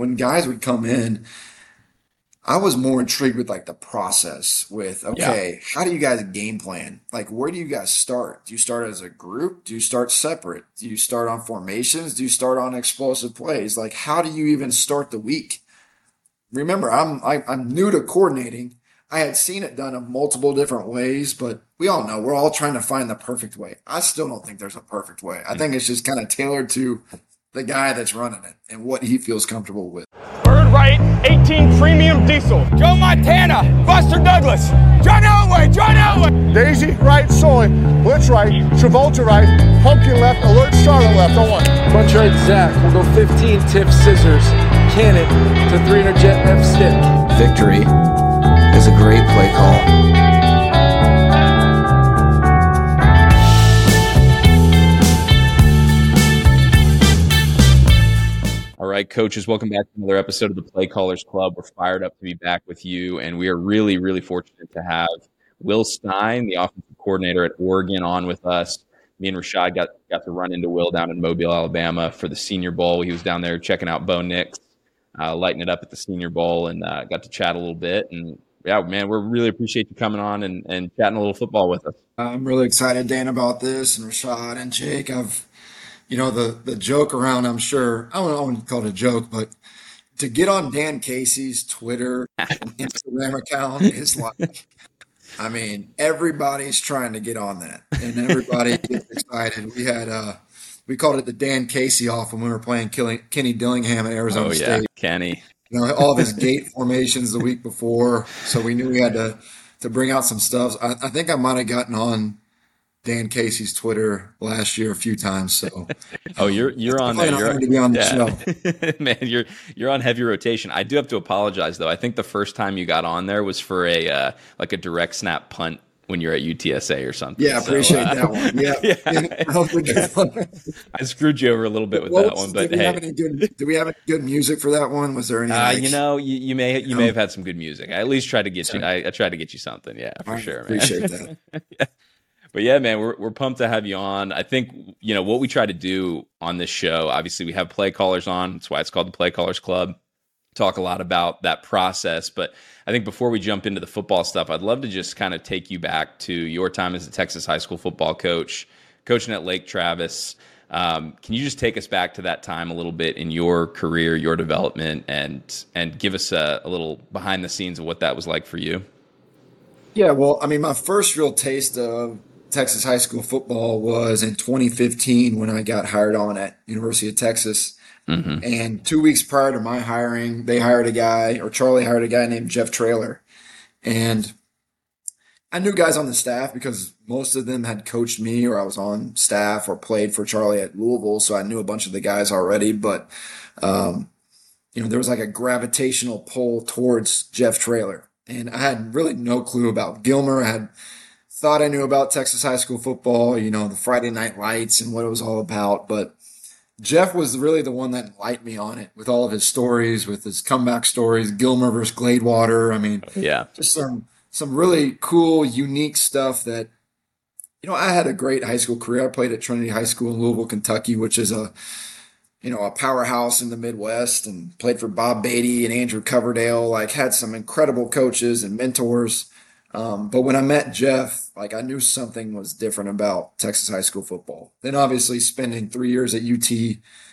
when guys would come in, I was more intrigued with like the process with, okay, yeah. how do you guys game plan? Like, where do you guys start? Do you start as a group? Do you start separate? Do you start on formations? Do you start on explosive plays? Like, how do you even start the week? Remember, I'm, I, am i am new to coordinating. I had seen it done in multiple different ways, but we all know we're all trying to find the perfect way. I still don't think there's a perfect way. I think it's just kind of tailored to the guy that's running it and what he feels comfortable with. Bird right, 18 premium diesel. Joe Montana, Buster Douglas, John Elway, John Elway. Daisy right, Soy, Blitz right, Travolta right, Pumpkin left, Alert Charlotte left, on one. Bunch right, Zach. We'll go 15 tip scissors, cannon to 300 jet F stick. Victory is a great play call. Right, coaches, welcome back to another episode of the Play Callers Club. We're fired up to be back with you, and we are really, really fortunate to have Will Stein, the offensive coordinator at Oregon, on with us. Me and Rashad got got to run into Will down in Mobile, Alabama, for the Senior Bowl. He was down there checking out Bo Nix, uh, lighting it up at the Senior Bowl, and uh, got to chat a little bit. And yeah, man, we really appreciate you coming on and, and chatting a little football with us. I'm really excited, Dan, about this, and Rashad and Jake. I've you know, the the joke around, I'm sure, I don't know, I wouldn't call it a joke, but to get on Dan Casey's Twitter and Instagram account is like, I mean, everybody's trying to get on that, and everybody gets excited. We had uh, we called it the Dan Casey off when we were playing Kenny Dillingham at Arizona oh, yeah. State. Kenny, you know, all of his gate formations the week before, so we knew we had to to bring out some stuff. I, I think I might have gotten on Dan Casey's Twitter last year a few times. So, oh, you're you're on there. You're to be on the yeah. show, man. You're you're on heavy rotation. I do have to apologize though. I think the first time you got on there was for a uh, like a direct snap punt when you're at UTSA or something. Yeah, I appreciate uh, that one. Yeah, yeah. I screwed you over a little bit with that one, but did we hey, have any good? Do we have any good music for that one? Was there any? Uh, like, you know, you, you may you may have had some good music. I at least tried to get you. I, I tried to get you something. Yeah, for I sure. Appreciate man. that. yeah. But yeah, man, we're we're pumped to have you on. I think you know what we try to do on this show. Obviously, we have play callers on. That's why it's called the Play Callers Club. Talk a lot about that process, but I think before we jump into the football stuff, I'd love to just kind of take you back to your time as a Texas high school football coach, coaching at Lake Travis. Um, can you just take us back to that time a little bit in your career, your development, and and give us a, a little behind the scenes of what that was like for you? Yeah, well, I mean, my first real taste of Texas high school football was in 2015 when I got hired on at University of Texas. Mm-hmm. And two weeks prior to my hiring, they hired a guy, or Charlie hired a guy named Jeff Traylor. And I knew guys on the staff because most of them had coached me or I was on staff or played for Charlie at Louisville. So I knew a bunch of the guys already. But, um, you know, there was like a gravitational pull towards Jeff Traylor. And I had really no clue about Gilmer. I had thought I knew about Texas high school football, you know, the Friday night lights and what it was all about. But Jeff was really the one that light me on it with all of his stories, with his comeback stories, Gilmer versus Gladewater. I mean, yeah, just some some really cool, unique stuff that you know, I had a great high school career. I played at Trinity High School in Louisville, Kentucky, which is a you know, a powerhouse in the Midwest and played for Bob Beatty and Andrew Coverdale, like had some incredible coaches and mentors. Um, but when I met Jeff, like I knew something was different about Texas high school football. Then obviously spending three years at UT,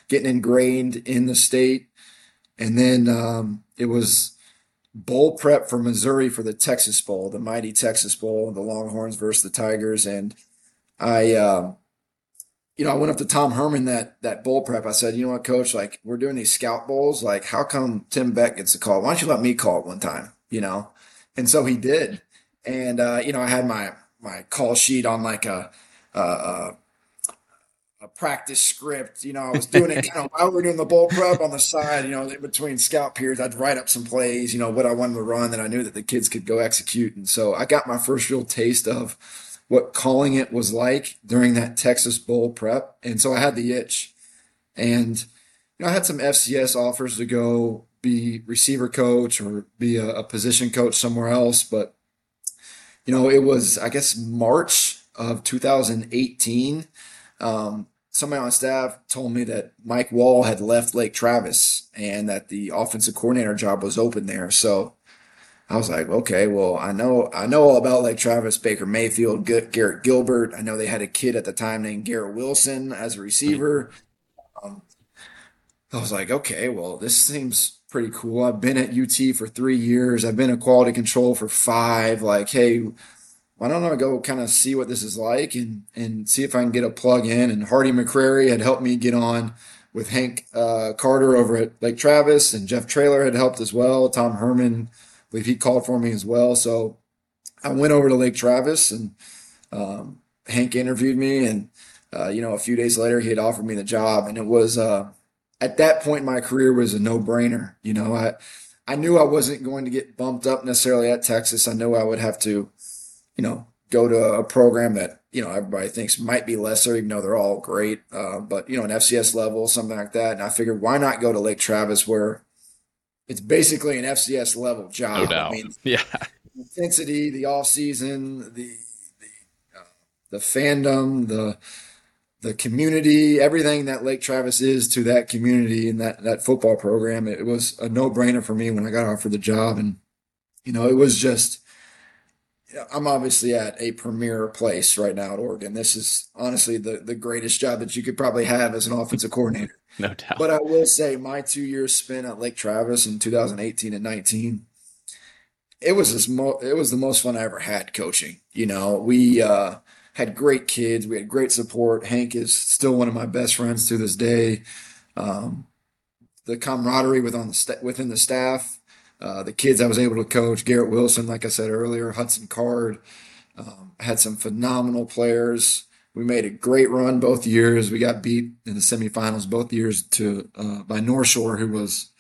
getting ingrained in the state. And then um, it was bowl prep for Missouri for the Texas Bowl, the mighty Texas Bowl, the Longhorns versus the Tigers. And I, uh, you know, I went up to Tom Herman that that bowl prep. I said, you know what, coach, like we're doing these scout bowls. Like, how come Tim Beck gets a call? Why don't you let me call it one time? You know? And so he did and uh, you know I had my my call sheet on like a, a, a practice script. You know, I was doing it. While we were doing the bowl prep on the side. You know, in between scout periods, I'd write up some plays. You know, what I wanted to run that I knew that the kids could go execute. And so I got my first real taste of what calling it was like during that Texas bowl prep. And so I had the itch, and you know, I had some FCS offers to go be receiver coach or be a, a position coach somewhere else, but you know, it was, I guess, March of 2018. Um, somebody on staff told me that Mike Wall had left Lake Travis and that the offensive coordinator job was open there. So I was like, okay, well, I know I know all about Lake Travis, Baker Mayfield, Garrett Gilbert. I know they had a kid at the time named Garrett Wilson as a receiver. Um, I was like, okay, well, this seems pretty cool. I've been at UT for three years. I've been a quality control for five. Like, hey, why don't I go kind of see what this is like and and see if I can get a plug in? And Hardy McCrary had helped me get on with Hank uh, Carter over at Lake Travis, and Jeff Traylor had helped as well. Tom Herman, I believe he called for me as well. So I went over to Lake Travis, and um, Hank interviewed me, and uh, you know, a few days later, he had offered me the job, and it was uh, at that point in my career was a no brainer. You know, I I knew I wasn't going to get bumped up necessarily at Texas. I knew I would have to you know, go to a program that, you know, everybody thinks might be lesser, even though they're all great. Uh, but, you know, an FCS level, something like that. And I figured, why not go to Lake Travis where it's basically an FCS level job? No doubt. I mean, yeah. Intensity, the off season, the, the, uh, the fandom, the, the community, everything that Lake Travis is to that community and that, that football program, it was a no brainer for me when I got offered the job. And, you know, it was just, I'm obviously at a premier place right now at Oregon. This is honestly the, the greatest job that you could probably have as an offensive coordinator. no doubt. But I will say my two years spent at Lake Travis in 2018 and 19, it was this mo- it was the most fun I ever had coaching. You know, we uh, had great kids. We had great support. Hank is still one of my best friends to this day. Um, the camaraderie within the, st- within the staff uh, the kids I was able to coach, Garrett Wilson, like I said earlier, Hudson Card, um, had some phenomenal players. We made a great run both years. We got beat in the semifinals both years to uh, by North Shore, who was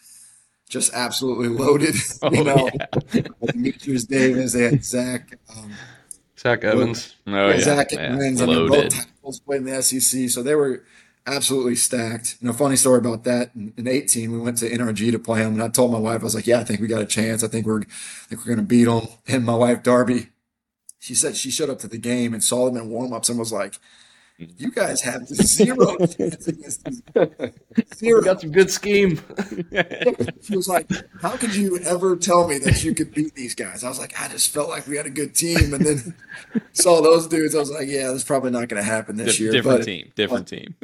just absolutely loaded. Oh, you know, yeah. Demetrius Davis, they had Zach, um, Zach Evans, oh yeah, Zach Evans. I mean, both tackles played in the SEC, so they were absolutely stacked. You know, funny story about that. In, in, 18, we went to NRG to play them, and I told my wife, I was like, "Yeah, I think we got a chance. I think we're, I think we're going to beat them." And my wife Darby, she said she showed up to the game and saw them in warm ups and was like, you guys have zero chance against these. Zero. got some good scheme. she was like, "How could you ever tell me that you could beat these guys?" I was like, "I just felt like we had a good team," and then saw those dudes. I was like, "Yeah, that's probably not going to happen this year." Different but, team, different team.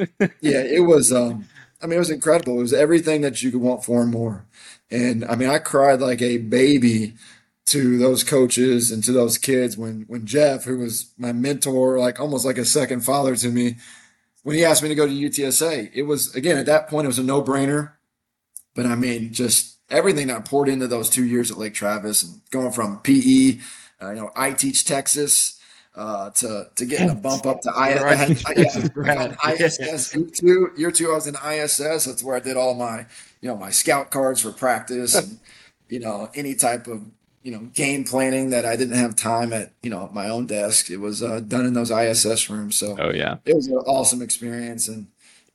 yeah, it was. Um, I mean, it was incredible. It was everything that you could want for and more. And I mean, I cried like a baby to those coaches and to those kids when when Jeff, who was my mentor, like almost like a second father to me, when he asked me to go to UTSA, it was again at that point it was a no brainer. But I mean, just everything that poured into those two years at Lake Travis and going from PE, uh, you know, I teach Texas. Uh, to to get a bump up to ISS, right. I ISS year two. Year two, I was in ISS. That's where I did all my, you know, my scout cards for practice and you know any type of you know game planning that I didn't have time at you know my own desk. It was uh, done in those ISS rooms. So oh yeah, it was an awesome experience, and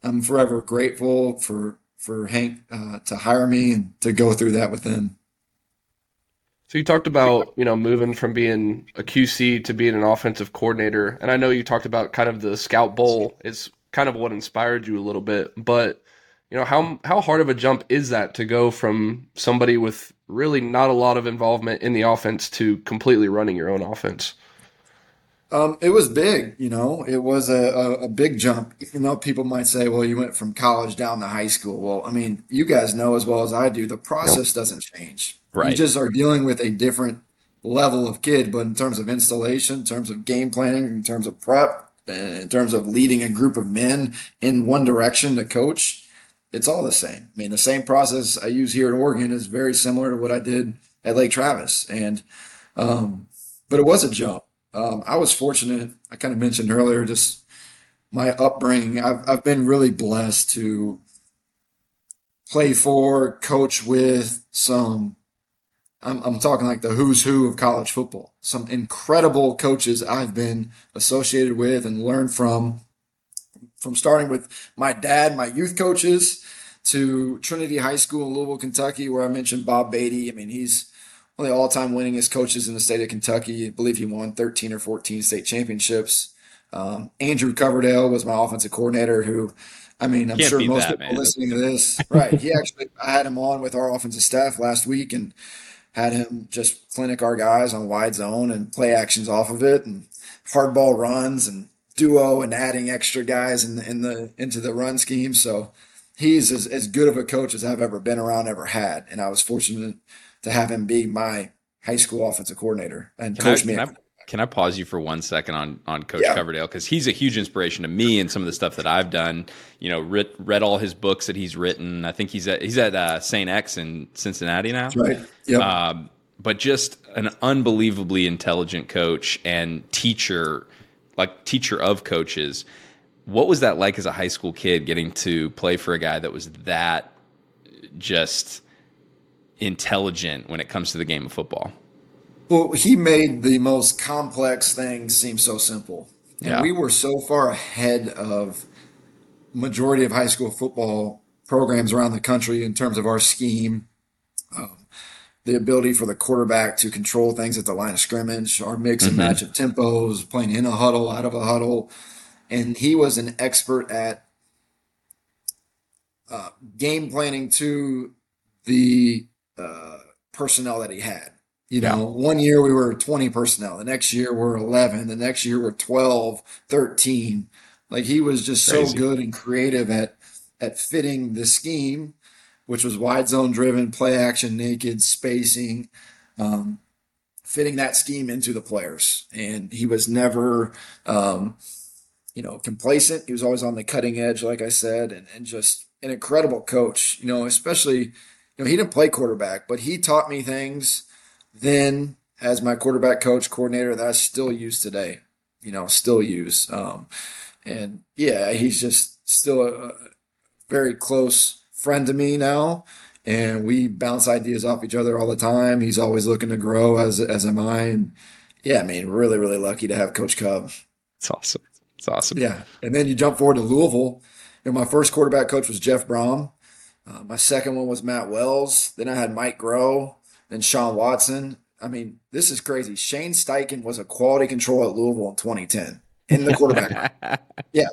I'm forever grateful for for Hank uh, to hire me and to go through that with him. So you talked about you know moving from being a QC to being an offensive coordinator, and I know you talked about kind of the Scout Bowl is kind of what inspired you a little bit, but you know how how hard of a jump is that to go from somebody with really not a lot of involvement in the offense to completely running your own offense? Um, it was big, you know, it was a, a, a, big jump. Even though people might say, well, you went from college down to high school. Well, I mean, you guys know as well as I do, the process doesn't change. Right. You just are dealing with a different level of kid, but in terms of installation, in terms of game planning, in terms of prep, in terms of leading a group of men in one direction to coach, it's all the same. I mean, the same process I use here in Oregon is very similar to what I did at Lake Travis. And, um, but it was a jump. Um, I was fortunate. I kind of mentioned earlier, just my upbringing. I've, I've been really blessed to play for, coach with some, I'm, I'm talking like the who's who of college football. Some incredible coaches I've been associated with and learned from from starting with my dad, my youth coaches, to Trinity High School in Louisville, Kentucky, where I mentioned Bob Beatty. I mean, he's one of the all-time winningest coaches in the state of Kentucky. I believe he won 13 or 14 state championships. Um, Andrew Coverdale was my offensive coordinator who, I mean, I'm Can't sure most that, people man. listening to this, right? He actually, I had him on with our offensive staff last week and had him just clinic our guys on wide zone and play actions off of it and hardball runs and duo and adding extra guys in the, in the into the run scheme. So he's as, as good of a coach as I've ever been around, ever had, and I was fortunate to have him be my high school offensive coordinator and Can I, coach me. can, I, can I pause you for one second on on Coach Yeah. Coverdale because he's a huge inspiration to me and some of the stuff that I've done. You know, read, read all his books that he's written. I think he's at he's at uh, Saint X in Cincinnati now. That's right. Yep. Um, but just an unbelievably intelligent coach and teacher, like teacher of coaches. What was that like as a high school kid getting to play for a guy that was that just intelligent when it comes to the game of football? Well, he made the most complex things seem so simple. And Yeah. we were so far ahead of majority of high school football programs around the country in terms of our scheme, um, the ability for the quarterback to control things at the line of scrimmage, our mix and match of tempos, playing in a huddle, out of a huddle. And he was an expert at uh, game planning to the uh, personnel that he had. You know, one year we were 20 personnel. The next year we're 11. The next year we're 12, 13. Like he was just so good and creative at at fitting the scheme, which was wide zone driven, play action, naked, spacing, um, fitting that scheme into the players. And he was never, um, you know, complacent. He was always on the cutting edge, like I said, and, and just an incredible coach. You know, especially, you know, he didn't play quarterback, but he taught me things then as my quarterback coach coordinator that I still use today. You know, still use. Um, and yeah, he's just still a, a very close friend to me now. And we bounce ideas off each other all the time. He's always looking to grow, as as am I. And yeah, I mean, really, really lucky to have Coach Cub. It's awesome. It's awesome. Yeah. And then you jump forward to Louisville. And my first quarterback coach was Jeff Brohm. Uh, my second one was Matt Wells. Then I had Mike Groh, then Shawn Watson. I mean, this is crazy. Shane Steichen was a quality control at Louisville in 2010 in the quarterback. yeah.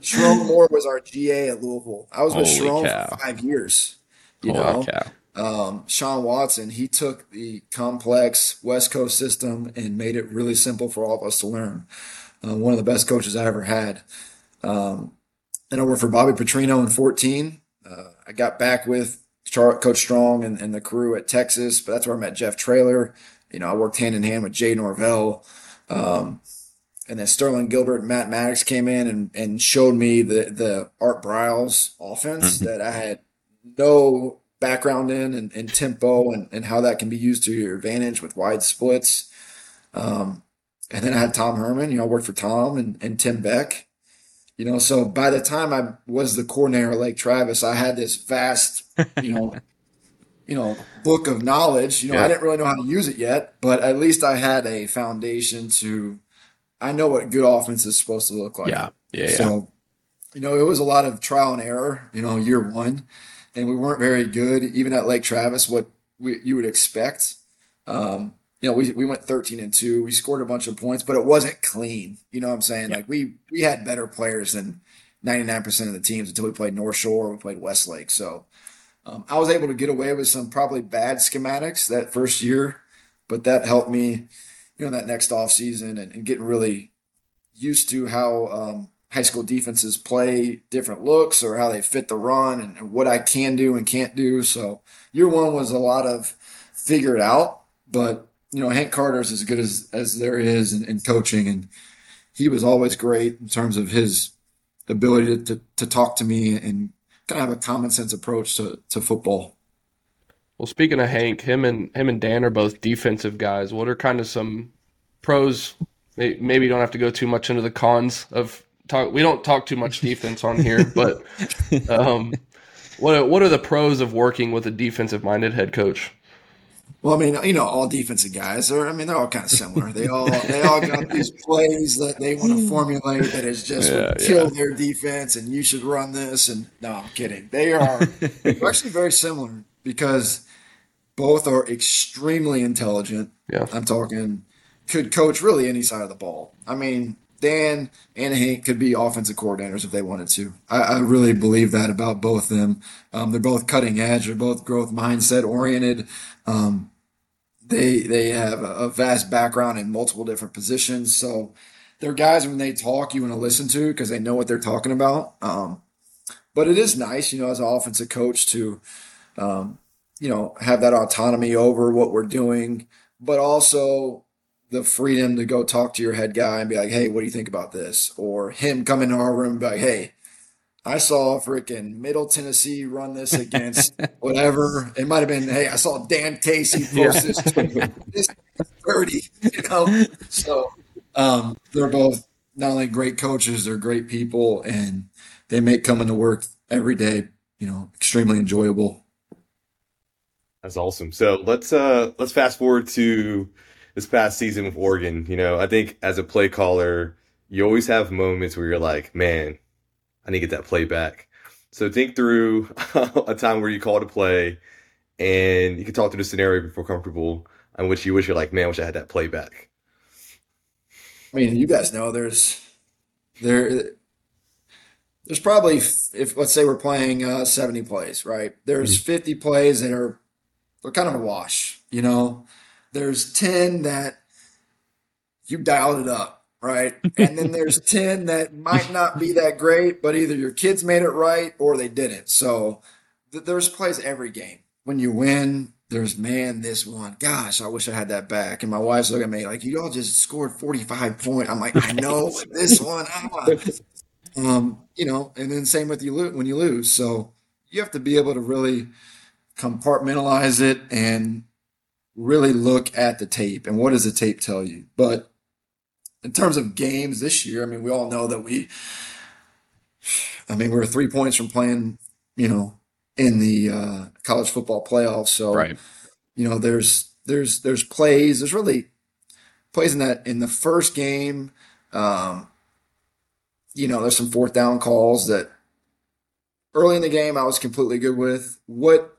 Sherrone Moore was our GA at Louisville. I was with Holy Sharon cow. for five years. You Holy know, um, Shawn Watson, he took the complex West Coast system and made it really simple for all of us to learn. Uh, one of the best coaches I ever had. Um, then I worked for Bobby Petrino in 14. Uh, I got back with Char- Coach Strong and, and the crew at Texas, but that's where I met Jeff Traylor. You know, I worked hand in hand with Jay Norvell. Um, and then Sterling Gilbert and Matt Mattox came in and, and showed me the, the Art Briles offense that I had no background in and, and tempo and, and how that can be used to your advantage with wide splits. Um, and then I had Tom Herman, you know, I worked for Tom and, and Tim Beck. You know, so by the time I was the coordinator at Lake Travis, I had this vast, you know, you know, book of knowledge. You know, Yeah. I didn't really know how to use it yet, but at least I had a foundation to I know what good offense is supposed to look like. Yeah. Yeah. yeah. So, you know, it was a lot of trial and error, you know, year one, and we weren't very good, even at Lake Travis, what we, you would expect. Um, you know, we, we went 13 and two, we scored a bunch of points, but it wasn't clean. You know what I'm saying? Like we, we had better players than 99% of the teams until we played North Shore, we played Westlake. So, um, I was able to get away with some probably bad schematics that first year, but that helped me, you know, that next off season and, and getting really used to how um, high school defenses play different looks or how they fit the run and, and what I can do and can't do. So year one was a lot of figure it out, but you know, Hank Carter's as good as, as there is in, in coaching and he was always great in terms of his ability to, to, to talk to me and kind of have a common sense approach to, to football. Well, speaking of Hank, him and him and Dan are both defensive guys. What are kind of some pros? Maybe you don't have to go too much into the cons of talk. We don't talk too much defense on here, but um, what are, what are the pros of working with a defensive minded head coach? Well, I mean, you know, all defensive guys are. I mean, they're all kind of similar. They all they all got these plays that they want to formulate that is just Yeah, would kill their defense, and you should run this. And no, I'm kidding. They are they're actually very similar because both are extremely intelligent. Yeah. I'm talking could coach really any side of the ball. I mean, Dan and Hank could be offensive coordinators if they wanted to. I, I really believe that about both of them. Um, they're both cutting edge. They're both growth mindset oriented. Um, they they have a vast background in multiple different positions. So they're guys when they talk you want to listen to because they know what they're talking about. Um, but it is nice, you know, as an offensive coach to, um, you know, have that autonomy over what we're doing, but also the freedom to go talk to your head guy and be like, hey, what do you think about this? Or him come into our room and be like, hey, I saw freaking Middle Tennessee run this against whatever. It might have been, hey, I saw Dan Casey post yeah. this, 30, you know? So um, they're both not only great coaches, they're great people, and they make coming to work every day, you know, extremely enjoyable. That's awesome. So let's uh let's fast forward to this past season with Oregon, you know, I think as a play caller, you always have moments where you're like, man, I need to get that play back. So think through a time where you called a play and you can talk through the scenario before comfortable in which you wish you're like, man, I wish I had that play back. I mean, you guys know there's there there's probably if let's say we're playing uh, 70 plays, right? There's mm-hmm. 50 plays that are they're kind of a wash, you know. There's 10 that you dialed it up, right? And then there's 10 that might not be that great, but either your kids made it right or they didn't. So th- there's plays every game. When you win, there's man, this one. Gosh, I wish I had that back. And my wife's looking at me like, you all just scored 45 points. I'm like, I know this one. Ah. Um, you know, and then same with you when you lose. So you have to be able to really compartmentalize it and really look at the tape and what does the tape tell you. But in terms of games this year, I mean, we all know that we, I mean, we're three points from playing, you know, in the uh, college football playoffs. So, right. you know, there's there's there's plays. There's really plays in that in the first game. Um, you know, there's some fourth down calls that early in the game I was completely good with. What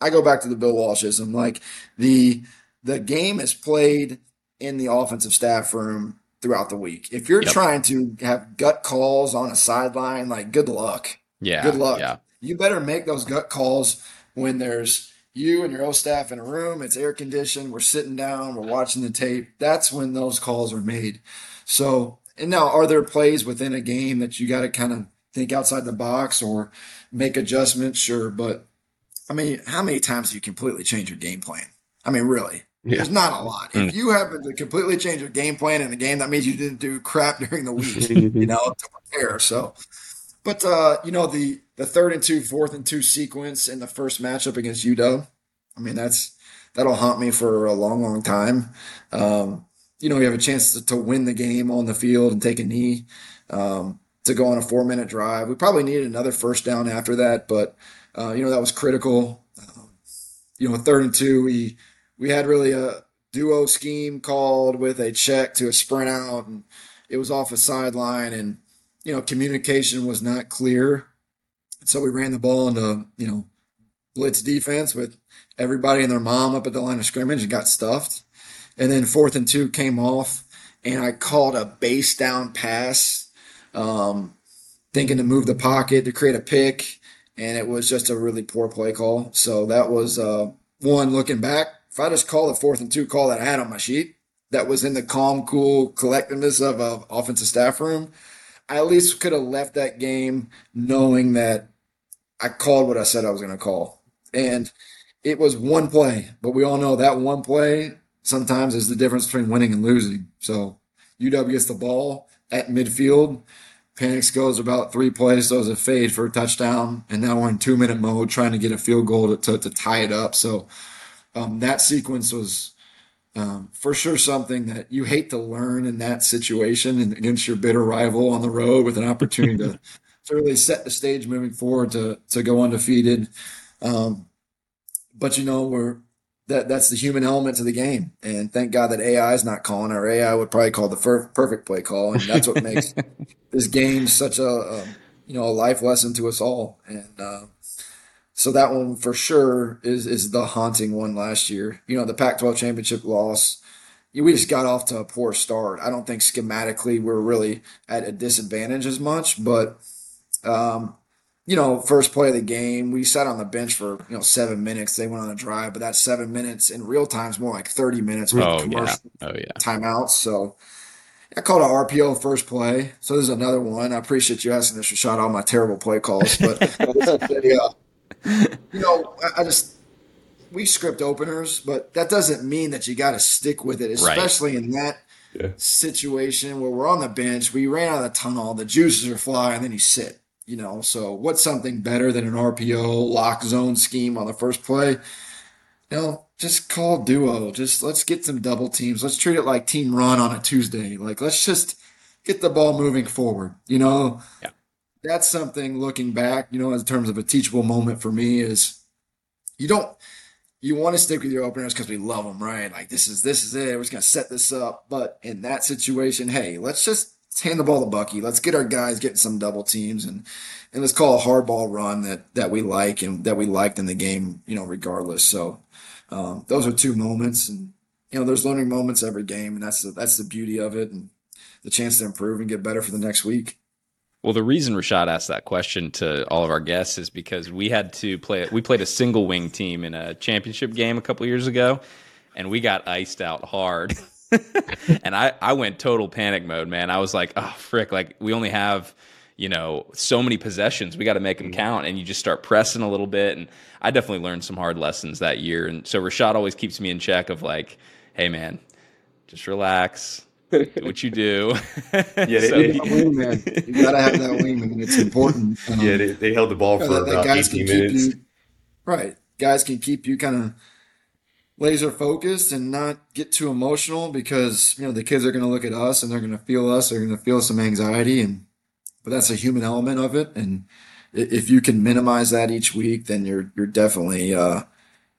I go back to the Bill Walshism. Like the the game is played in the offensive staff room throughout the week. If you're yep. trying to have gut calls on a sideline, like good luck. Yeah. Good luck. Yeah. You better make those gut calls when there's you and your old staff in a room, it's air conditioned, we're sitting down, we're watching the tape. That's when those calls are made. So, and now are there plays within a game that you got to kind of think outside the box or make adjustments? Sure. But I mean, how many times do you completely change your game plan? I mean, really, yeah. there's not a lot. If mm. you happen to completely change your game plan in a game, that means you didn't do crap during the week, you know, to prepare. So, but uh, you know, the the third and two, fourth and two sequence in the first matchup against UW, I mean, that's that'll haunt me for a long, long time. Um, you know, you have a chance to, to, win the game on the field and take a knee um, to go on a four minute drive. We probably needed another first down after that, but uh, you know, that was critical. Um, you know, third and two, we we had really a duo scheme called with a check to a sprint out, and it was off a sideline, and you know, communication was not clear. So we ran the ball into you know blitz defense with everybody and their mom up at the line of scrimmage and got stuffed. And then fourth and two came off, and I called a base down pass, um, thinking to move the pocket to create a pick and it was just a really poor play call. So that was uh, one looking back. If I just call the fourth and two call that I had on my sheet, that was in the calm, cool collectiveness of an offensive staff room, I at least could have left that game knowing that I called what I said I was going to call. And it was one play, but we all know that one play sometimes is the difference between winning and losing. So UW gets the ball at midfield Penix goes about three plays, throws a fade for a touchdown, and now we're in two minute mode trying to get a field goal to, to, to tie it up. So um, that sequence was um, for sure something that you hate to learn in that situation and against your bitter rival on the road with an opportunity to, to really set the stage moving forward to, to go undefeated. Um, but you know, we're, that that's the human element to the game. And thank God that AI is not calling. Our AI would probably call the fir- perfect play call, and that's what makes this game such a, a, you know a life lesson to us all. And uh, so that one for sure is is the haunting one last year. You know, the Pac-12 championship loss. we just got off to a poor start. I don't think schematically we're really at a disadvantage as much, but um, you know, first play of the game, we sat on the bench for you know seven minutes. They went on a drive, but that seven minutes in real time is more like thirty minutes with Oh, commercial yeah. Oh, yeah. timeouts. So I called an RPO first play. So there's another one. I appreciate you asking this, Rashad, all my terrible play calls, but yeah, you know, I, I just we script openers, but that doesn't mean that you got to stick with it, Right. especially in that Yeah. situation where we're on the bench, we ran out of the tunnel, the juices are flying, and then you sit. You know, so what's something better than an RPO lock zone scheme on the first play? You know, just call duo. Just let's get some double teams. Let's treat it like team run on a Tuesday. Like let's just get the ball moving forward. You know, Yeah. that's something looking back. You know, in terms of a teachable moment for me is you don't you want to stick with your openers because we love them, right? Like this is this is it. We're just gonna set this up. But in that situation, hey, let's just hand the ball to Bucky. Let's get our guys getting some double teams and and let's call a hard ball run that that we like and that we liked in the game. You know, regardless. So um, those are two moments, and you know, there's learning moments every game, and that's the that's the beauty of it, and the chance to improve and get better for the next week. Well, the reason Rashad asked that question to all of our guests is because we had to play. We played a single wing team in a championship game a couple years ago, and we got iced out hard. and I, I went total panic mode, man. I was like, oh frick! Like we only have, you know, so many possessions. We got to make them count, and you just start pressing a little bit. And I definitely learned some hard lessons that year. And so Rashad always keeps me in check of like, hey man, just relax. Do what you do. Yeah, they- So- they- That wingman, you gotta have that wingman. It's important. Um, Yeah, they, they held the ball for that- that about guys 18 minutes. you right. Guys can keep you kind of laser focused and not get too emotional because you know the kids are going to look at us and they're going to feel us. They're going to feel some anxiety, and but that's a human element of it. And if you can minimize that each week, then you're you're definitely uh,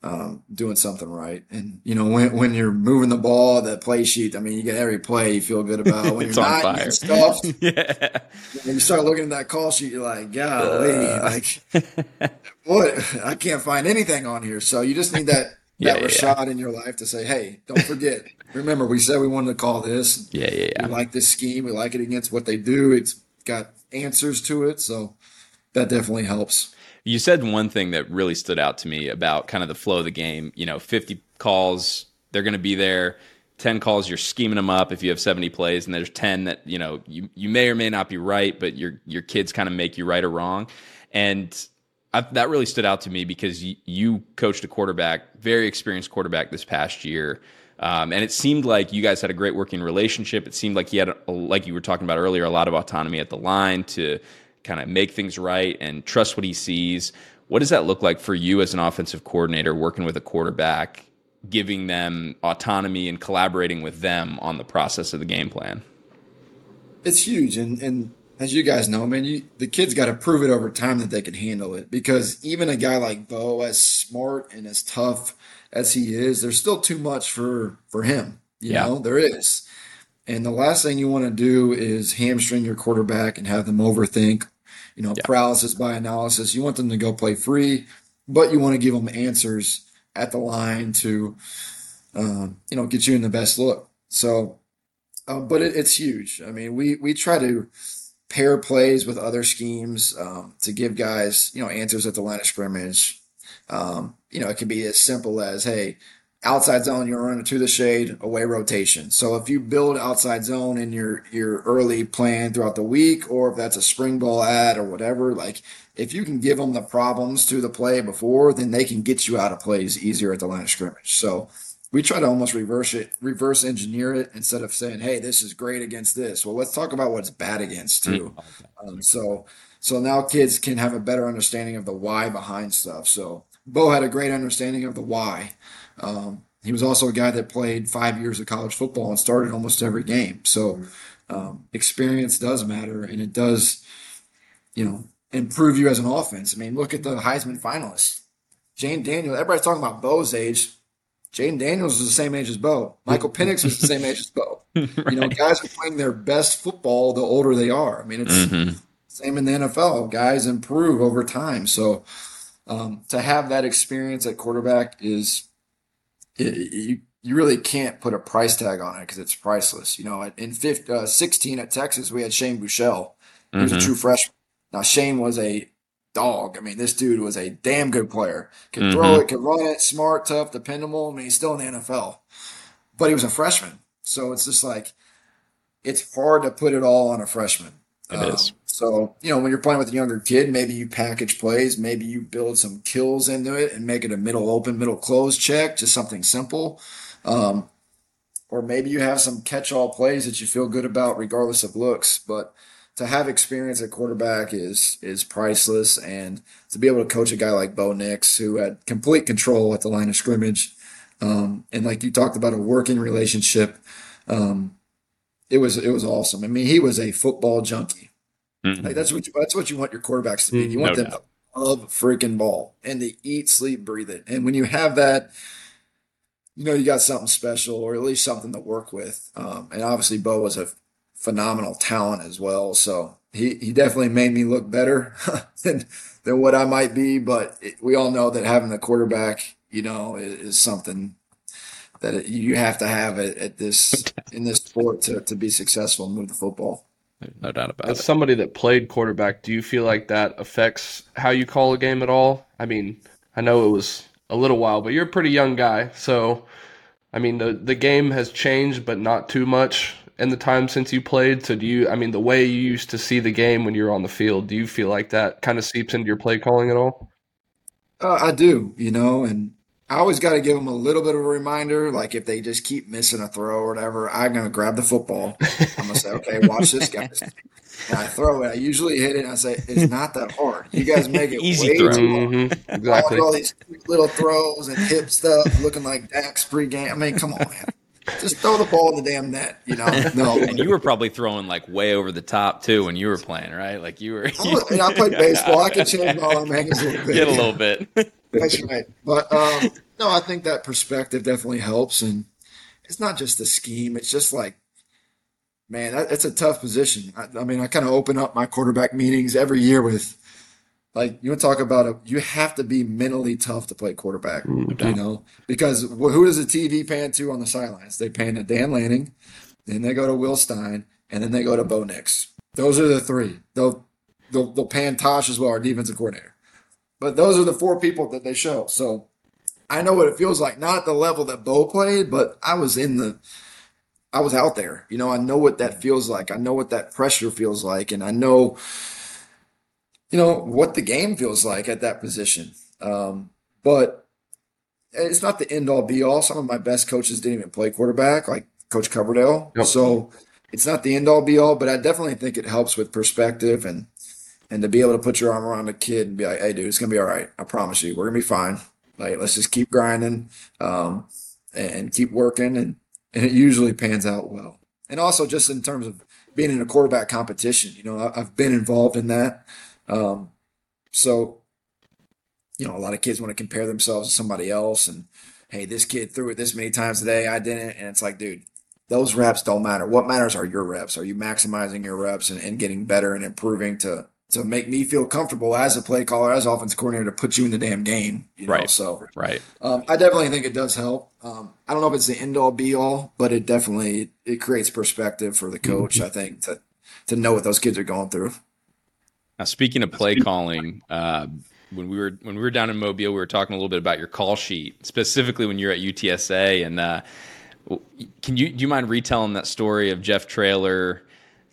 um, doing something right. And you know when when you're moving the ball, the play sheet. I mean, you get every play you feel good about. When It's you're on not, you fire. get stuffed. yeah. When you start looking at that call sheet, you're like, golly, like, what? I can't find anything on here. So you just need that, Yeah, that yeah, Rashad in your life to say, hey, don't forget. Remember, we said we wanted to call this. Yeah, yeah, yeah. We like this scheme. We like it against what they do. It's got answers to it. So that definitely helps. You said one thing that really stood out to me about kind of the flow of the game. You know, 50 calls, they're going to be there. 10 calls, you're scheming them up if you have 70 plays, and there's 10 that, you know, you, you may or may not be right, but your, your kids kind of make you right or wrong. And I, that really stood out to me because you, you coached a quarterback, very experienced quarterback this past year. Um, and it seemed like you guys had a great working relationship. It seemed like he had, a, like you were talking about earlier, a lot of autonomy at the line to kind of make things right and trust what he sees. What does that look like for you as an offensive coordinator working with a quarterback, giving them autonomy and collaborating with them on the process of the game plan? It's huge. And, and as you guys know, man, you, the kids got to prove it over time that they can handle it because even a guy like Bo, as smart and as tough as he is, there's still too much for, for him. You Yeah. know, there is. And the last thing you want to do is hamstring your quarterback and have them overthink, you know, paralysis by analysis. You want them to go play free, but you want to give them answers at the line to, um, you know, get you in the best look. So, uh, but it, it's huge. I mean, we we try to pair plays with other schemes um, to give guys, you know, answers at the line of scrimmage. Um, you know, it can be as simple as, hey, outside zone, you're running to the shade, away rotation. So if you build outside zone in your your early plan throughout the week, or if that's a spring ball ad or whatever, like if you can give them the problems to the play before, then they can get you out of plays easier at the line of scrimmage. So we try to almost reverse it, reverse engineer it instead of saying, "Hey, this is great against this." Well, let's talk about what's bad against too. Um, so, so now kids can have a better understanding of the why behind stuff. So, Bo had a great understanding of the why. Um, he was also a guy that played five years of college football and started almost every game. So, um, experience does matter, and it does, you know, improve you as an offense. I mean, look at the Heisman finalists. Jane Daniel. Everybody's talking about Bo's age. Jayden Daniels was the same age as Bo. Michael Penix was the same age as Bo. You know, guys are playing their best football the older they are. I mean, it's same in the NFL. Guys improve over time. So um, to have that experience at quarterback is it, you you really can't put a price tag on it because it's priceless. You know, in 15, uh, 16 at Texas, we had Shane Buechele. He was Mhm. a true freshman. Now, Shane was a dog. I mean, this dude was a damn good player. Could throw Mhm. it, could run it, smart, tough, dependable. I mean, he's still in the NFL, but he was a freshman. So it's just like, it's hard to put it all on a freshman. It is. So, you know, when you're playing with a younger kid, maybe you package plays, maybe you build some kills into it and make it a middle open, middle close check, just something simple. Um, or maybe you have some catch all plays that you feel good about regardless of looks. But to have experience at quarterback is is priceless and to be able to coach a guy like Bo Nix who had complete control at the line of scrimmage. Um, and like you talked about a working relationship. Um, it was it was awesome. I mean, he was a football junkie. Mhm. Like that's what you, that's what you want your quarterbacks to be. You want No them doubt. to love freaking ball and to eat, sleep, breathe it. And when you have that, you know you got something special, or at least something to work with. Um, and obviously, Bo was a phenomenal talent as well. So he he definitely made me look better than than what I might be. But it, we all know that having the quarterback, you know, is, is something that it, you have to have at, at this in this sport to to be successful and move the football. No doubt about As it. somebody that played quarterback, do you feel like that affects how you call a game at all? I mean, I know it was a little while, but you're a pretty young guy, so I mean the the game has changed, but not too much in the time since you played. So do you? I mean, the way you used to see the game when you're on the field, do you feel like that kind of seeps into your play calling at all? Uh, I do, you know, and I always got to give them a little bit of a reminder. Like if they just keep missing a throw or whatever, I'm gonna grab the football. I'm gonna say, okay, watch this, guy. And I throw it. I usually hit it. and I say, it's not that hard. You guys make it Easy way throw. too hard. hmm All, Exactly. all these little throws and hip stuff, looking like Dax pregame. I mean, come on, man. Just throw the ball in the damn net. You know, no. And you were probably throwing like way over the top too when you were playing, right? Like you were. I, was- and I played baseball. I can change my arm angles a little bit. Get a little bit. That's right. But um, no, I think that perspective definitely helps, and it's not just the scheme. It's just like, man, that, it's a tough position. I, I mean, I kind of open up my quarterback meetings every year with, like, you want to talk about it. You have to be mentally tough to play quarterback. Mm, you know, because who does the TV pan to on the sidelines? They pan to Dan Lanning, then they go to Will Stein, and then they go to Bo Nix. Those are the three. They'll they'll, they'll pan Tosh as well, our defensive coordinator. But those are the four people that they show. So I know what it feels like, not at the level that Bo played, but I was in the, I was out there. You know, I know what that feels like. I know what that pressure feels like. And I know, you know, what the game feels like at that position. Um, but it's not the end all be all. Some of my best coaches didn't even play quarterback, like Coach Coverdale. Yep. So it's not the end all be all, but I definitely think it helps with perspective and and to be able to put your arm around a kid and be like, "Hey, dude, it's gonna be all right. I promise you, we're gonna be fine. Like, let's just keep grinding, um, and keep working, and and it usually pans out well. And also, just in terms of being in a quarterback competition, you know, I, I've been involved in that. Um, so, you know, a lot of kids want to compare themselves to somebody else, and hey, this kid threw it this many times today, I didn't, and it's like, dude, those reps don't matter. What matters are your reps. Are you maximizing your reps and, and getting better and improving to to make me feel comfortable as a play caller, as offense coordinator, to put you in the damn game. You know? Right. So right. um, I definitely think it does help. Um, I don't know if it's the end all be all, but it definitely it creates perspective for the coach. I think to to know what those kids are going through. Now, speaking of play calling, uh, when we were when we were down in Mobile, we were talking a little bit about your call sheet, specifically when you're at UTSA. And uh, can you do you mind retelling that story of Jeff Traylor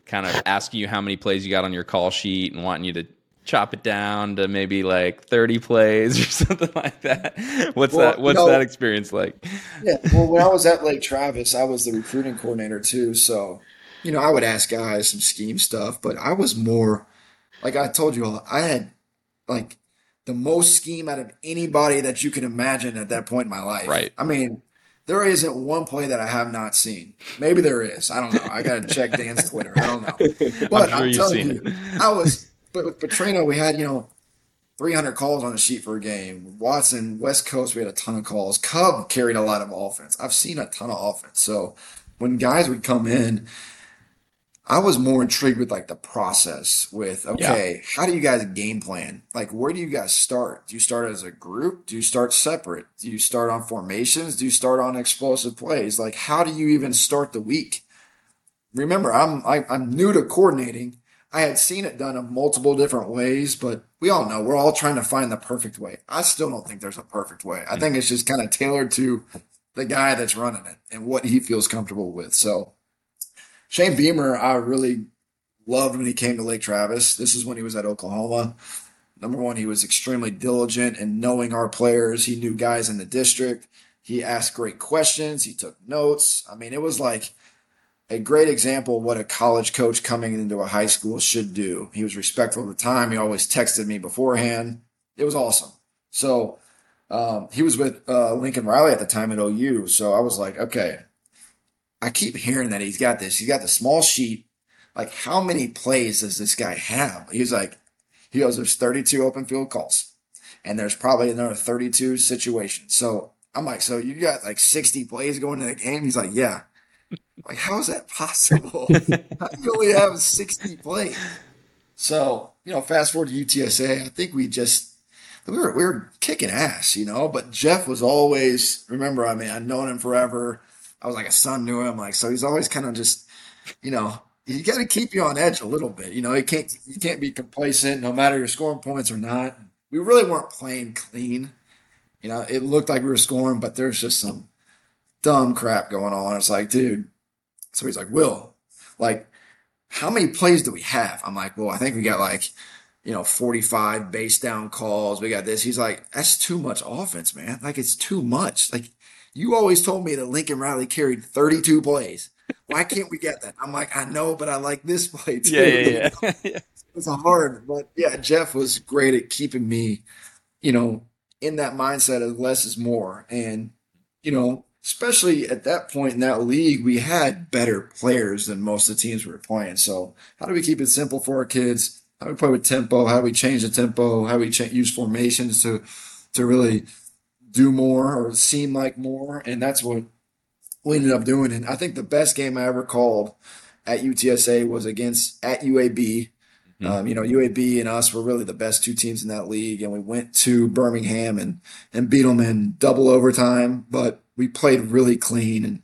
kind of asking you how many plays you got on your call sheet and wanting you to chop it down to maybe like 30 plays or something like that? What's Well, that? What's no. that experience like? Yeah. Well, when I was at Lake Travis, I was the recruiting coordinator too. So, you know, I would ask guys some scheme stuff, but I was more like I told you all, I had like the most scheme out of anybody that you can imagine at that point in my life. Right. I mean, there isn't one play that I have not seen. Maybe there is. I don't know. I got to check Dan's Twitter. I don't know. But sure I'm, telling you, it. I was, but with Petrino, we had, you know, 300 calls on the sheet for a game. Watson, West Coast, we had a ton of calls. Cub carried a lot of offense. I've seen a ton of offense. So when guys would come in, I was more intrigued with like the process with, okay, how do you guys game plan? Like, where do you guys start? Do you start as a group? Do you start separate? Do you start on formations? Do you start on explosive plays? Like, how do you even start the week? Remember, I'm, I, am i am new to coordinating. I had seen it done in multiple different ways, but we all know we're all trying to find the perfect way. I still don't think there's a perfect way. I hmm. think it's just kind of tailored to the guy that's running it and what he feels comfortable with. So Shane Beamer, I really loved when he came to Lake Travis. This is when he was at Oklahoma. Number one, he was extremely diligent in knowing our players. He knew guys in the district. He asked great questions. He took notes. I mean, it was like a great example of what a college coach coming into a high school should do. He was respectful of the time. He always texted me beforehand. It was awesome. So um, he was with uh, Lincoln Riley at the time at OU. So I was like, okay, I keep hearing that he's got this. He's got the small sheet. Like, how many plays does this guy have? He's like, he goes, there's 32 open field calls, and there's probably another 32 situations. So I'm like, so you got like 60 plays going in the game? He's like, yeah. like, how is that possible? how do you only have 60 plays? So, you know, fast forward to UTSA, I think we just we were we were kicking ass, you know. But Jeff was always remember. I mean, I've known him forever. I was like a son to him. Like so, he's always kind of just, you know, you got to keep you on edge a little bit. You know, you can't you can't be complacent no matter you're scoring points or not. We really weren't playing clean. You know, it looked like we were scoring, but there's just some dumb crap going on. It's like, dude. So he's like, Will, like, how many plays do we have? I'm like, well, I think we got like you know, 45 base down calls. We got this. He's like, that's too much offense, man. Like, it's too much. Like, you always told me that Lincoln Riley carried 32 plays. Why can't we get that? I'm like, I know, but I like this play too. Yeah, yeah, yeah. it's hard, but yeah, Jeff was great at keeping me, you know, in that mindset of less is more. And, you know, especially at that point in that league, we had better players than most of the teams we were playing. So, how do we keep it simple for our kids? how do we play with tempo, how do we change the tempo, how we use formations to to really do more or seem like more, and that's what we ended up doing. And I think the best game I ever called at UTSA was against at UAB. Mm-hmm. Um, you know, UAB and us were really the best two teams in that league, and we went to Birmingham and and beat them in double overtime. But we played really clean, and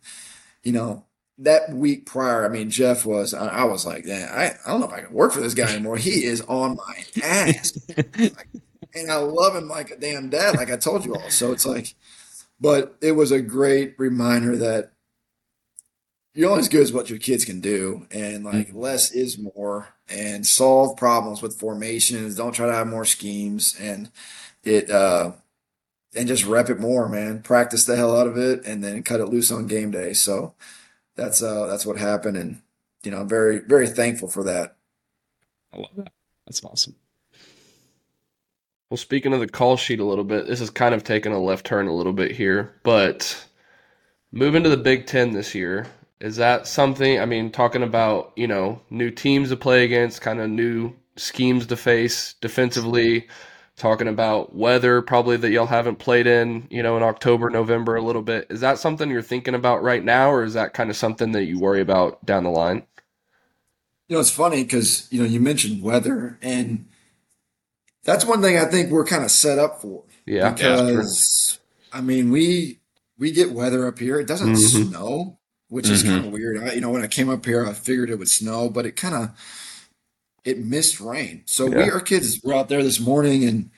you know, that week prior, I mean, Jeff was, I, was like, I, I don't know if I can work for this guy anymore. He is on my ass. like, and I love him like a damn dad, like I told you all. So it's like, but it was a great reminder that you're only as good as what your kids can do. And like mm-hmm. less is more and solve problems with formations. Don't try to have more schemes and it, uh, and just rep it more, man. Practice the hell out of it and then cut it loose on game day. So, that's uh that's what happened, and you know I'm very very thankful for that. I love that. That's awesome. Well, speaking of the call sheet a little bit, this is kind of taking a left turn a little bit here, but moving to the Big Ten this year, is that something? I mean, talking about you know new teams to play against, kind of new schemes to face defensively talking about weather probably that y'all haven't played in, you know, in October, November a little bit. Is that something you're thinking about right now or is that kind of something that you worry about down the line? You know, it's funny because, you know, you mentioned weather and that's one thing I think we're kind of set up for. Yeah. Because yeah, I mean, we we get weather up here. It doesn't mm-hmm. snow, which mm-hmm. is kind of weird. I, you know, when I came up here, I figured it would snow, but it kind of it missed rain. So yeah. we, our kids were out there this morning and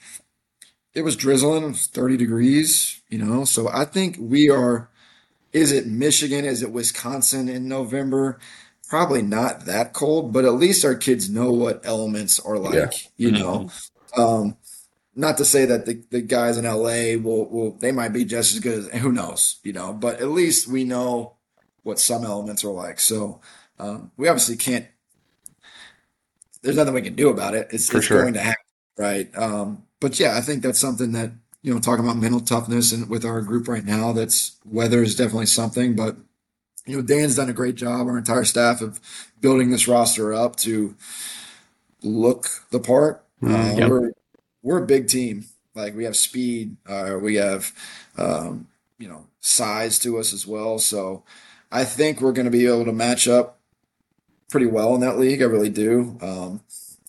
it was drizzling, it was 30 degrees, you know. So I think we are, is it Michigan? Is it Wisconsin in November? Probably not that cold, but at least our kids know what elements are like, yeah. you know. Mm-hmm. Um, not to say that the, the guys in LA will, will, they might be just as good as, who knows, you know, but at least we know what some elements are like. So, um, we obviously can't there's nothing we can do about it. It's, it's sure. going to happen, right? Um, but yeah, I think that's something that you know, talking about mental toughness and with our group right now, that's weather is definitely something. But you know, Dan's done a great job, our entire staff of building this roster up to look the part. Mm, uh, yep. We're we're a big team. Like we have speed, uh, we have um, you know size to us as well. So I think we're going to be able to match up pretty well in that league. I really do. Um,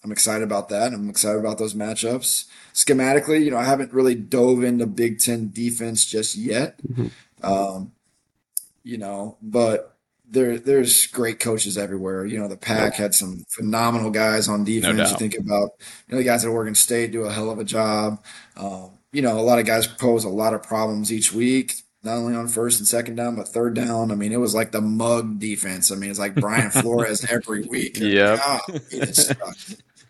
I'm excited about that. I'm excited about those matchups. Schematically, you know, I haven't really dove into Big Ten defense just yet. Mm-hmm. Um, you know, but there there's great coaches everywhere. You know, the Pac had some phenomenal guys on defense. No you think about you know the guys at Oregon State do a hell of a job. Um, you know, a lot of guys pose a lot of problems each week, not only on first and second down, but third down. I mean, it was like the mug defense. I mean, it's like Brian Flores every week. Yeah.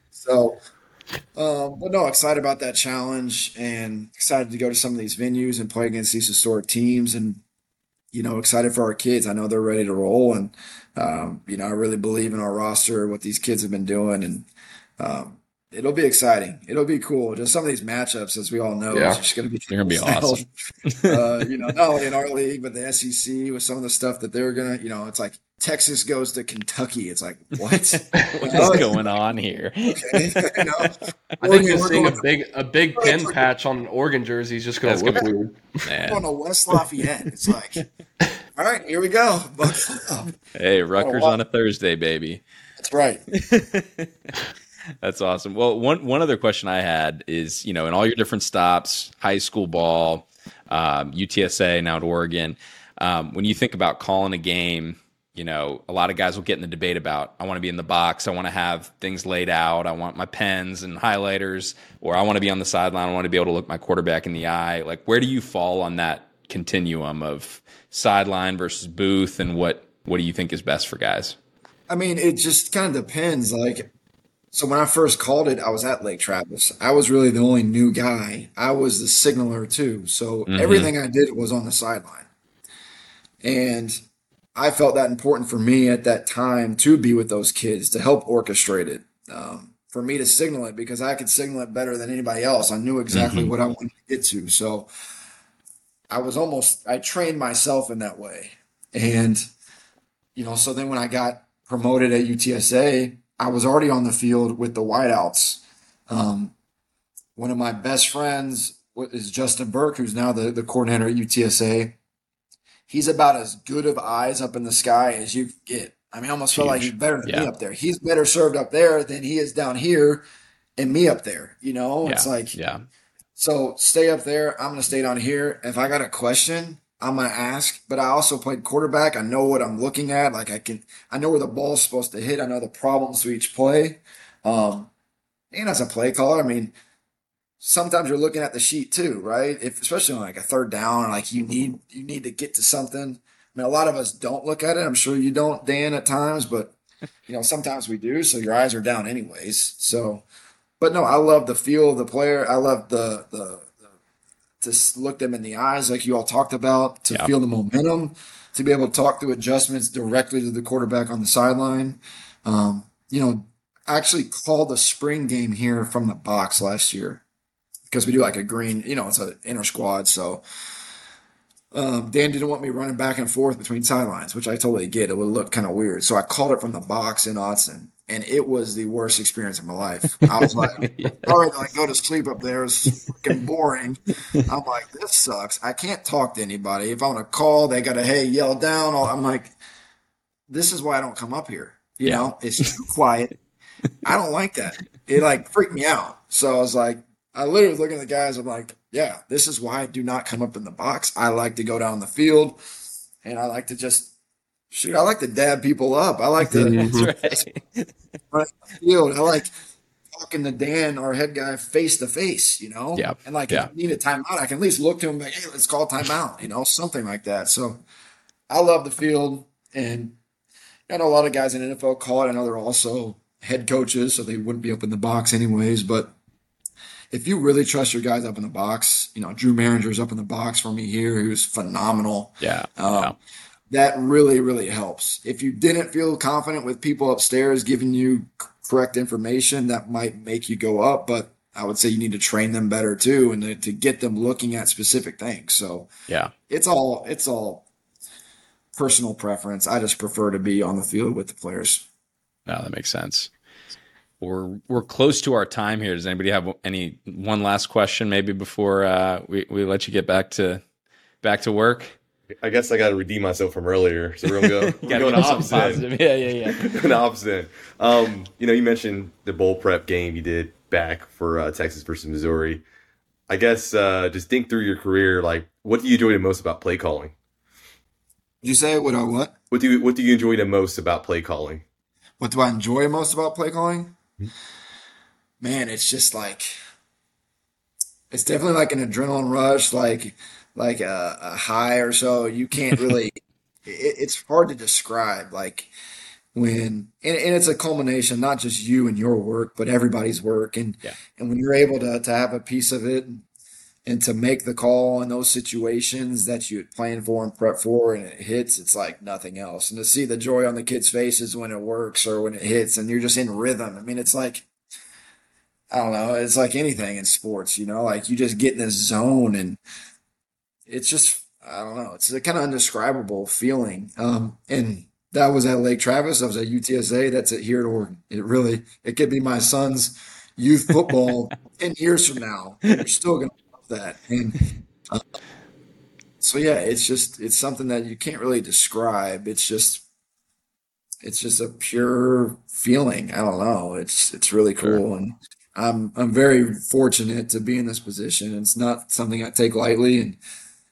so, um, but no, excited about that challenge and excited to go to some of these venues and play against these historic teams and you know, excited for our kids. I know they're ready to roll, and um, you know, I really believe in our roster, what these kids have been doing, and um, it'll be exciting. It'll be cool. Just some of these matchups, as we all know, yeah. it's going to be they're going to be awesome. uh, you know, not only in our league, but the SEC with some of the stuff that they're going to, you know, it's like Texas goes to Kentucky. It's like what? what is going on here? Okay. you know, I think you're seeing a big a big pin patch on an Oregon jersey is just going to look weird. Man. On a West Lafayette, it's like, all right, here we go. hey, Rutgers on a Thursday, baby. That's right. That's awesome. Well, one one other question I had is, you know, in all your different stops, high school ball, um, UTSA, now at Oregon, um, when you think about calling a game you know, a lot of guys will get in the debate about I want to be in the box, I want to have things laid out, I want my pens and highlighters, or I want to be on the sideline, I want to be able to look my quarterback in the eye. Like, where do you fall on that continuum of sideline versus booth, and what what do you think is best for guys? I mean, it just kind of depends. Like, so when I first called it, I was at Lake Travis. I was really the only new guy. I was the signaler too, so mm-hmm. everything I did was on the sideline, and I felt that important for me at that time to be with those kids to help orchestrate it. Um, for me to signal it because I could signal it better than anybody else. I knew exactly mm-hmm. what I wanted to get to. So I was almost, I trained myself in that way. And, you know, so then when I got promoted at UTSA, I was already on the field with the wideouts. Um, one of my best friends is Justin Burke, who's now the, the coordinator at UTSA he's about as good of eyes up in the sky as you get. I mean, I almost Huge. feel like he's better than yeah. me up there. He's better served up there than he is down here and me up there. You know, yeah. it's like, yeah. So stay up there. I'm going to stay down here. If I got a question, I'm going to ask, but I also played quarterback. I know what I'm looking at. Like I can, I know where the ball's supposed to hit. I know the problems to each play. Um, and as a play caller, I mean, sometimes you're looking at the sheet too, right? If especially on like a third down, like you need you need to get to something. I mean, a lot of us don't look at it. I'm sure you don't, Dan, at times, but you know sometimes we do. So your eyes are down anyways. So, but no, I love the feel of the player. I love the the, the to look them in the eyes, like you all talked about, to feel the momentum, to be able to talk through adjustments directly to the quarterback on the sideline. Um, you know, I actually called the spring game here from the box last year because we do like a green, you know, it's an inner squad. So um, Dan didn't want me running back and forth between sidelines, which I totally get. It would look kind of weird. So I called it from the box in Autzen, and it was the worst experience of my life. I was like, all right, like go to sleep up there. It's fucking boring. I'm like, this sucks. I can't talk to anybody. If I want to call, they got to hey yell down. I'm like, this is why I don't come up here. You yeah. know, it's too quiet. I don't like that. It like freaked me out. So I was like, I literally was looking at the guys. I'm like, yeah, this is why I do not come up in the box. I like to go down the field, and I like to just shoot. I like to dab people up. I like to right. field. I like talking to Dan, our head guy, face to face. You know, yeah, and like yeah. if I need a timeout, I can at least look to him like, hey, let's call timeout. You know, something like that. So I love the field, and I know a lot of guys in NFL call it. I know they're also head coaches, so they wouldn't be up in the box anyways, but if you really trust your guys up in the box, you know, Drew Mehringer's up in the box for me here, who's phenomenal. Yeah. Um. That really, really helps. If you didn't feel confident with people upstairs giving you correct information, that might make you go up. But I would say you need to train them better too, and to, to get them looking at specific things. So yeah, it's all it's all personal preference. I just prefer to be on the field with the players. No, that makes sense we're we're close to our time here. Does anybody have any one last question maybe before uh, we we let you get back to back to work? I guess I got to redeem myself from earlier. So we're gonna go. We're gotta going go to opposite. Yeah, yeah, yeah. Going to opposite. Um, you know, you mentioned the bowl prep game you did back for uh, Texas versus Missouri. I guess uh, just think through your career. Like, what do you enjoy the most about play calling? Did you say what I what? What do you What do you enjoy the most about play calling? What do I enjoy most about play calling? Man, it's just like it's definitely like an adrenaline rush, like like a, a high or so. You can't really. it, it's hard to describe. Like when and, and it's a culmination, not just you and your work, but everybody's work. And Yeah. and when you're able to to have a piece of it and, and to make the call in those situations that you planned for and prep for and it hits, it's like nothing else. And to see the joy on the kids' faces when it works or when it hits and you're just in rhythm. I mean, it's like I don't know, it's like anything in sports, you know, like you just get in this zone and it's just I don't know, it's a kind of indescribable feeling. Um and that was at Lake Travis, i was at UTSA, that's it here at Oregon. It really it could be my son's youth football ten years from now. You're still gonna that. And uh, so yeah, it's just it's something that you can't really describe. It's just it's just a pure feeling. I don't know. It's it's really cool and I'm I'm very fortunate to be in this position. It's not something I take lightly and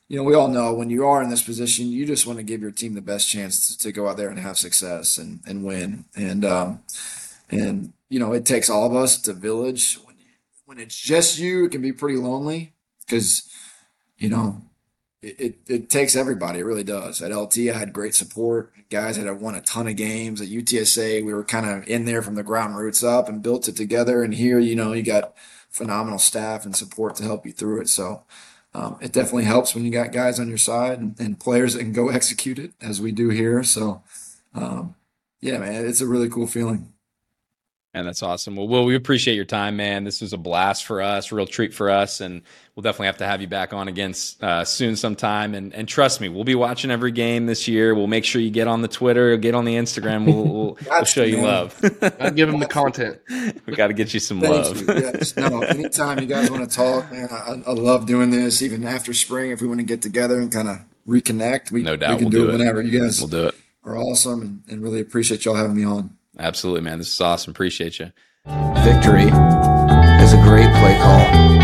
you know, we all know when you are in this position, you just want to give your team the best chance to, to go out there and have success and, and win. And um, and you know, it takes all of us to village. When when it's just you, it can be pretty lonely because you know it, it, it takes everybody. It really does. At LT, I had great support. Guys that had won a ton of games. At UTSA, we were kind of in there from the ground roots up and built it together. And here, you know, you got phenomenal staff and support to help you through it. So um, it definitely helps when you got guys on your side and, and players that can go execute it as we do here. So, um, yeah, man, it's a really cool feeling. And that's awesome. Well, Will, we appreciate your time, man. This was a blast for us, a real treat for us, and we'll definitely have to have you back on again uh, soon, sometime. And and trust me, we'll be watching every game this year. We'll make sure you get on the Twitter, get on the Instagram. We'll we'll, we'll show you man. love. Gotta give him the content. we got to get you some love. you. Yes. No, anytime you guys want to talk, man, I, I love doing this. Even after spring, if we want to get together and kind of reconnect, we, No doubt, we can we'll do, do it it. whenever. You guys We'll do it. are awesome and, and really appreciate y'all having me on. Absolutely, man. This is awesome. Appreciate you. Victory is a great play call.